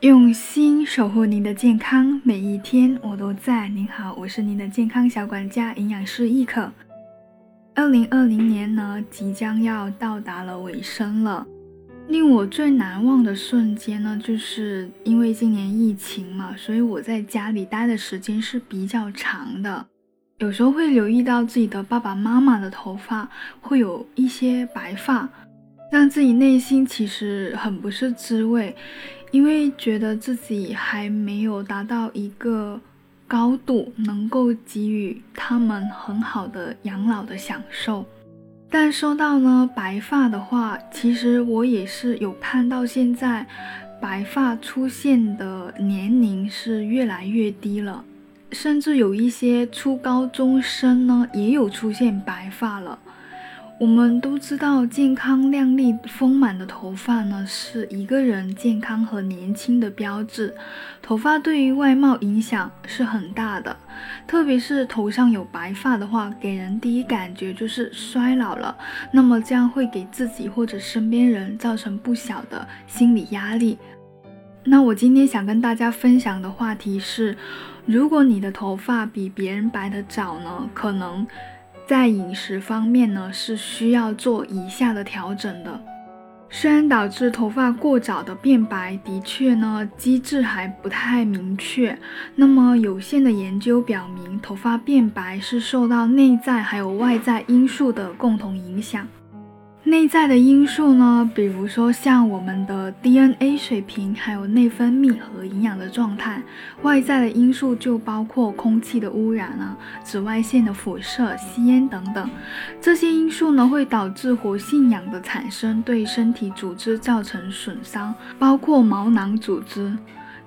用心守护您的健康，每一天我都在。您好，我是您的健康小管家，营养师易可。二零二零年呢，即将要到达了尾声了。令我最难忘的瞬间呢，就是因为今年疫情嘛，所以我在家里待的时间是比较长的。有时候会留意到自己的爸爸妈妈的头发会有一些白发，让自己内心其实很不是滋味。因为觉得自己还没有达到一个高度，能够给予他们很好的养老的享受。但说到呢白发的话，其实我也是有看到现在白发出现的年龄是越来越低了，甚至有一些初高中生呢也有出现白发了。我们都知道，健康亮丽、丰满的头发呢，是一个人健康和年轻的标志。头发对于外貌影响是很大的，特别是头上有白发的话，给人第一感觉就是衰老了。那么这样会给自己或者身边人造成不小的心理压力。那我今天想跟大家分享的话题是，如果你的头发比别人白得早呢，可能。在饮食方面呢，是需要做以下的调整的。虽然导致头发过早的变白，的确呢机制还不太明确。那么有限的研究表明，头发变白是受到内在还有外在因素的共同影响。内在的因素呢，比如说像我们的 DNA 水平，还有内分泌和营养的状态；外在的因素就包括空气的污染啊、紫外线的辐射、吸烟等等。这些因素呢，会导致活性氧的产生，对身体组织造成损伤，包括毛囊组织、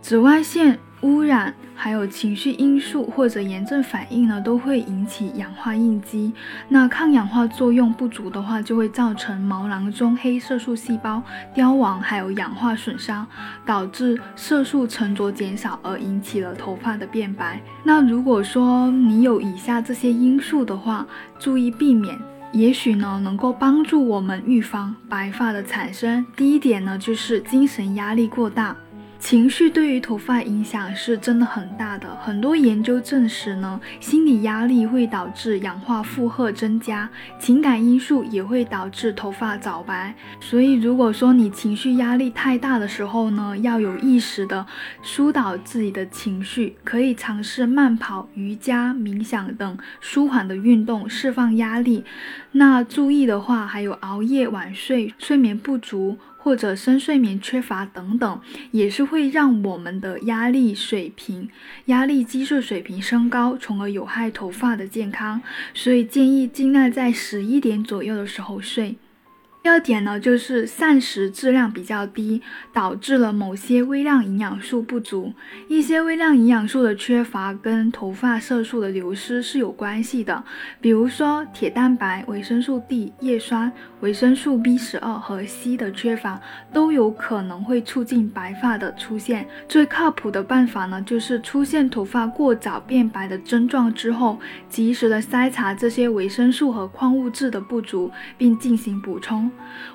紫外线。污染还有情绪因素或者炎症反应呢，都会引起氧化应激。那抗氧化作用不足的话，就会造成毛囊中黑色素细胞凋亡，还有氧化损伤，导致色素沉着减少，而引起了头发的变白。那如果说你有以下这些因素的话，注意避免，也许呢能够帮助我们预防白发的产生。第一点呢，就是精神压力过大。情绪对于头发影响是真的很大的，很多研究证实呢，心理压力会导致氧化负荷增加，情感因素也会导致头发早白。所以，如果说你情绪压力太大的时候呢，要有意识的疏导自己的情绪，可以尝试慢跑、瑜伽、冥想等舒缓的运动，释放压力。那注意的话，还有熬夜、晚睡、睡眠不足。或者深睡眠缺乏等等，也是会让我们的压力水平、压力激素水平升高，从而有害头发的健康。所以建议尽量在十一点左右的时候睡。第二点呢，就是膳食质量比较低，导致了某些微量营养素不足。一些微量营养素的缺乏跟头发色素的流失是有关系的，比如说铁蛋白、维生素 D、叶酸、维生素 B 十二和硒的缺乏，都有可能会促进白发的出现。最靠谱的办法呢，就是出现头发过早变白的症状之后，及时的筛查这些维生素和矿物质的不足，并进行补充。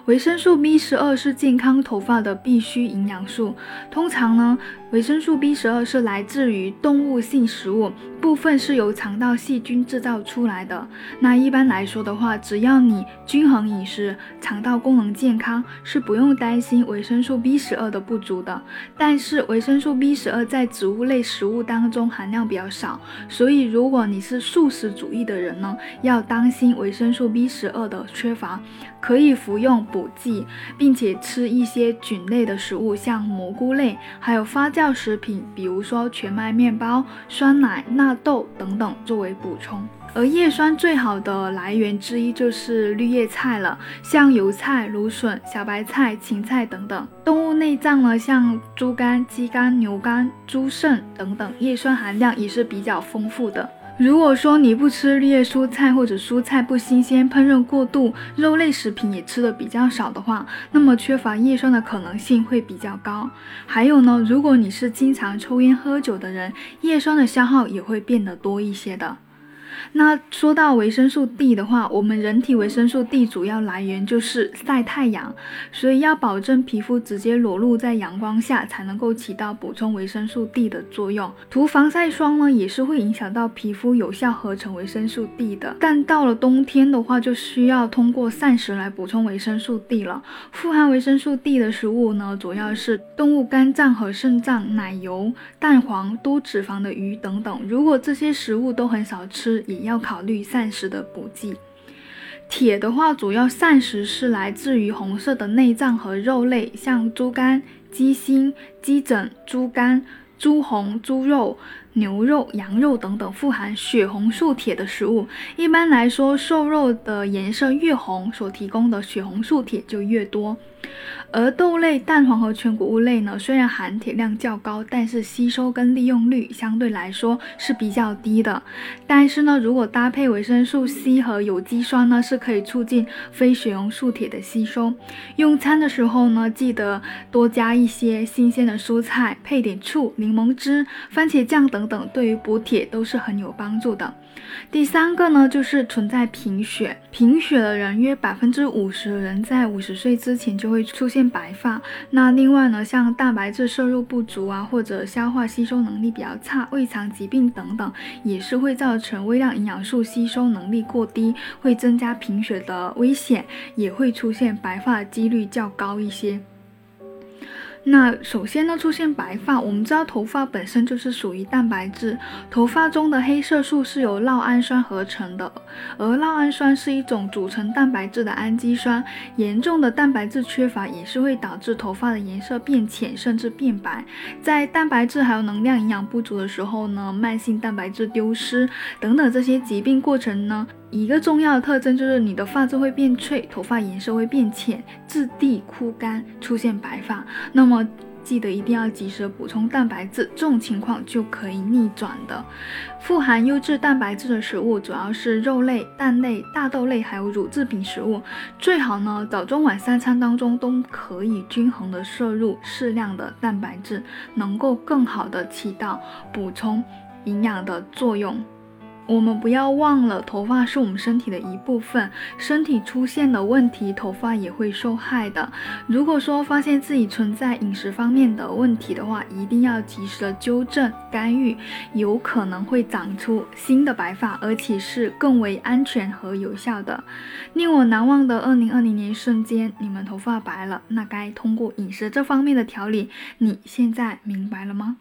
维生素 B 十二是健康头发的必需营养素。通常呢，维生素 B 十二是来自于动物性食物，部分是由肠道细菌制造出来的。那一般来说的话，只要你均衡饮食，肠道功能健康，是不用担心维生素 B 十二的不足的。但是维生素 B 十二在植物类食物当中含量比较少，所以如果你是素食主义的人呢，要当心维生素 B 十二的缺乏。可以服用补剂，并且吃一些菌类的食物，像蘑菇类，还有发酵食品，比如说全麦面包、酸奶、纳豆等等作为补充。而叶酸最好的来源之一就是绿叶菜了，像油菜、芦笋、小白菜、芹菜等等。动物内脏呢，像猪肝、鸡肝、牛肝、猪肾等等，叶酸含量也是比较丰富的。如果说你不吃绿叶蔬菜或者蔬菜不新鲜、烹饪过度、肉类食品也吃的比较少的话，那么缺乏叶酸的可能性会比较高。还有呢，如果你是经常抽烟喝酒的人，叶酸的消耗也会变得多一些的。那说到维生素 D 的话，我们人体维生素 D 主要来源就是晒太阳，所以要保证皮肤直接裸露在阳光下，才能够起到补充维生素 D 的作用。涂防晒霜呢，也是会影响到皮肤有效合成维生素 D 的。但到了冬天的话，就需要通过膳食来补充维生素 D 了。富含维生素 D 的食物呢，主要是动物肝脏和肾脏、奶油、蛋黄、多脂肪的鱼等等。如果这些食物都很少吃，也要考虑膳食的补剂。铁的话，主要膳食是来自于红色的内脏和肉类，像猪肝、鸡心、鸡胗、猪肝、猪红、猪肉、牛肉、羊肉等等富含血红素铁的食物。一般来说，瘦肉的颜色越红，所提供的血红素铁就越多。而豆类、蛋黄和全谷物类呢，虽然含铁量较高，但是吸收跟利用率相对来说是比较低的。但是呢，如果搭配维生素 C 和有机酸呢，是可以促进非血红素铁的吸收。用餐的时候呢，记得多加一些新鲜的蔬菜，配点醋、柠檬汁、番茄酱等等，对于补铁都是很有帮助的。第三个呢，就是存在贫血。贫血的人约百分之五十的人在五十岁之前就会出现白发。那另外呢，像蛋白质摄入不足啊，或者消化吸收能力比较差、胃肠疾病等等，也是会造成微量营养素吸收能力过低，会增加贫血的危险，也会出现白发的几率较高一些。那首先呢，出现白发，我们知道头发本身就是属于蛋白质，头发中的黑色素是由酪氨酸合成的，而酪氨酸是一种组成蛋白质的氨基酸，严重的蛋白质缺乏也是会导致头发的颜色变浅甚至变白。在蛋白质还有能量营养不足的时候呢，慢性蛋白质丢失等等这些疾病过程呢。一个重要的特征就是你的发质会变脆，头发颜色会变浅，质地枯干，出现白发。那么记得一定要及时补充蛋白质，这种情况就可以逆转的。富含优质蛋白质的食物主要是肉类、蛋类、大豆类，还有乳制品食物。最好呢，早中晚三餐当中都可以均衡的摄入适量的蛋白质，能够更好的起到补充营养的作用。我们不要忘了，头发是我们身体的一部分，身体出现了问题，头发也会受害的。如果说发现自己存在饮食方面的问题的话，一定要及时的纠正干预，有可能会长出新的白发，而且是更为安全和有效的。令我难忘的二零二零年瞬间，你们头发白了，那该通过饮食这方面的调理，你现在明白了吗？